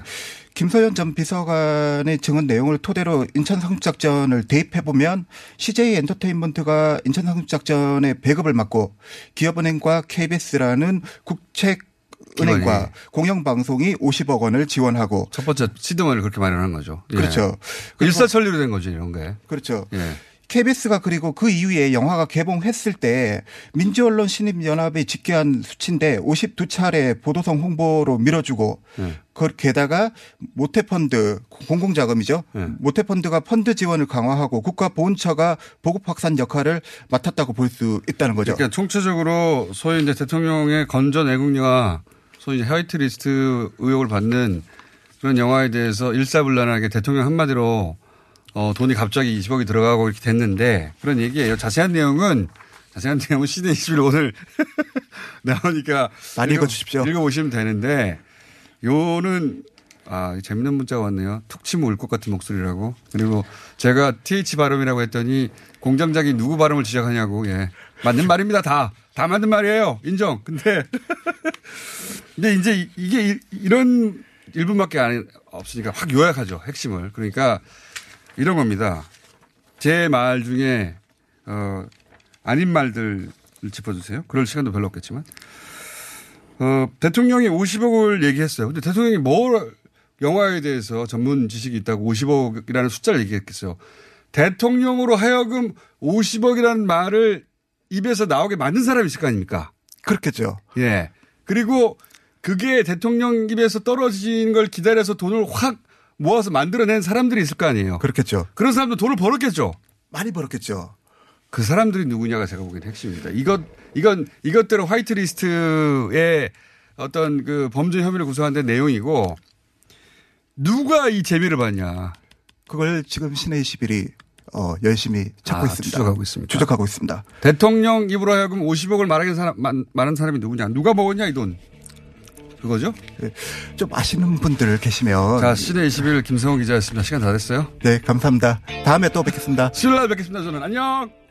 김소연 전 비서관의 증언 내용을 토대로 인천 상륙작전을 대입해 보면 CJ 엔터테인먼트가 인천 상륙작전의 배급을 맡고 기업은행과 KBS라는 국책. 은행과 공영방송이 50억 원을 지원하고 첫 번째 시드머니를 그렇게 마련한 거죠. 예. 그렇죠. 일사천리로 된 거죠, 이런 게. 그렇죠. 예. KBS가 그리고 그 이후에 영화가 개봉했을 때 민주언론 신입연합이 집계한 수치인데 52차례 보도성 홍보로 밀어주고 예. 그 게다가 모태펀드 공공자금이죠. 예. 모태펀드가 펀드 지원을 강화하고 국가보훈처가 보급 확산 역할을 맡았다고 볼 수 있다는 거죠. 그러니까 총체적으로 소위 이제 대통령의 건전 애국영화 소위 이제 화이트리스트 의혹을 받는 그런 영화에 대해서 일사불란하게 대통령 한마디로 어, 돈이 갑자기 20억이 들어가고 이렇게 됐는데 그런 얘기예요. 자세한 내용은 자세한 내용은 시대 21 오늘 나오니까 많이 읽어 주십시오. 읽어 보시면 되는데 요는 아 재밌는 문자가 왔네요. 툭 치면 울 것 같은 목소리라고. 그리고 제가 TH 발음이라고 했더니 공장장이 누구 발음을 지적하냐고. 예. 맞는 말입니다. 다. 다 맞는 말이에요. 인정. 근데 근데 이제 이- 이게 이- 이런 1분밖에 안, 없으니까 확 요약하죠. 핵심을. 그러니까 이런 겁니다. 제 말 중에 어 아닌 말들을 짚어주세요. 그럴 시간도 별로 없겠지만. 어, 대통령이 50억을 얘기했어요. 근데 대통령이 뭘 영화에 대해서 전문 지식이 있다고 50억이라는 숫자를 얘기했겠어요. 대통령으로 하여금 50억이라는 말을 입에서 나오게 만든 사람이 있을 거 아닙니까? 그렇겠죠. 예. 그리고 그게 대통령 입에서 떨어지는 걸 기다려서 돈을 확 모아서 만들어낸 사람들이 있을 거 아니에요. 그렇겠죠. 그런 사람도 돈을 벌었겠죠. 많이 벌었겠죠. 그 사람들이 누구냐가 제가 보기엔 핵심입니다. 이것, 이건, 이것대로 화이트리스트의 어떤 그 범죄 혐의를 구성한 데 내용이고 누가 이 재미를 봤냐. 그걸 지금 신의 21이 어, 열심히 찾고 아, 있습니다. 추적하고 있습니다. 추적하고 있습니다. 대통령 입으로 하여금 50억을 말하는 사람, 만- 말하는 사람이 누구냐. 누가 먹었냐, 이 돈. 그거죠? 좀 아시는 분들 계시면 자, 시대 21 김성호 기자였습니다. 시간 다 됐어요. 네, 감사합니다. 다음에 또 뵙겠습니다. 수요일 날 뵙겠습니다. 저는 안녕!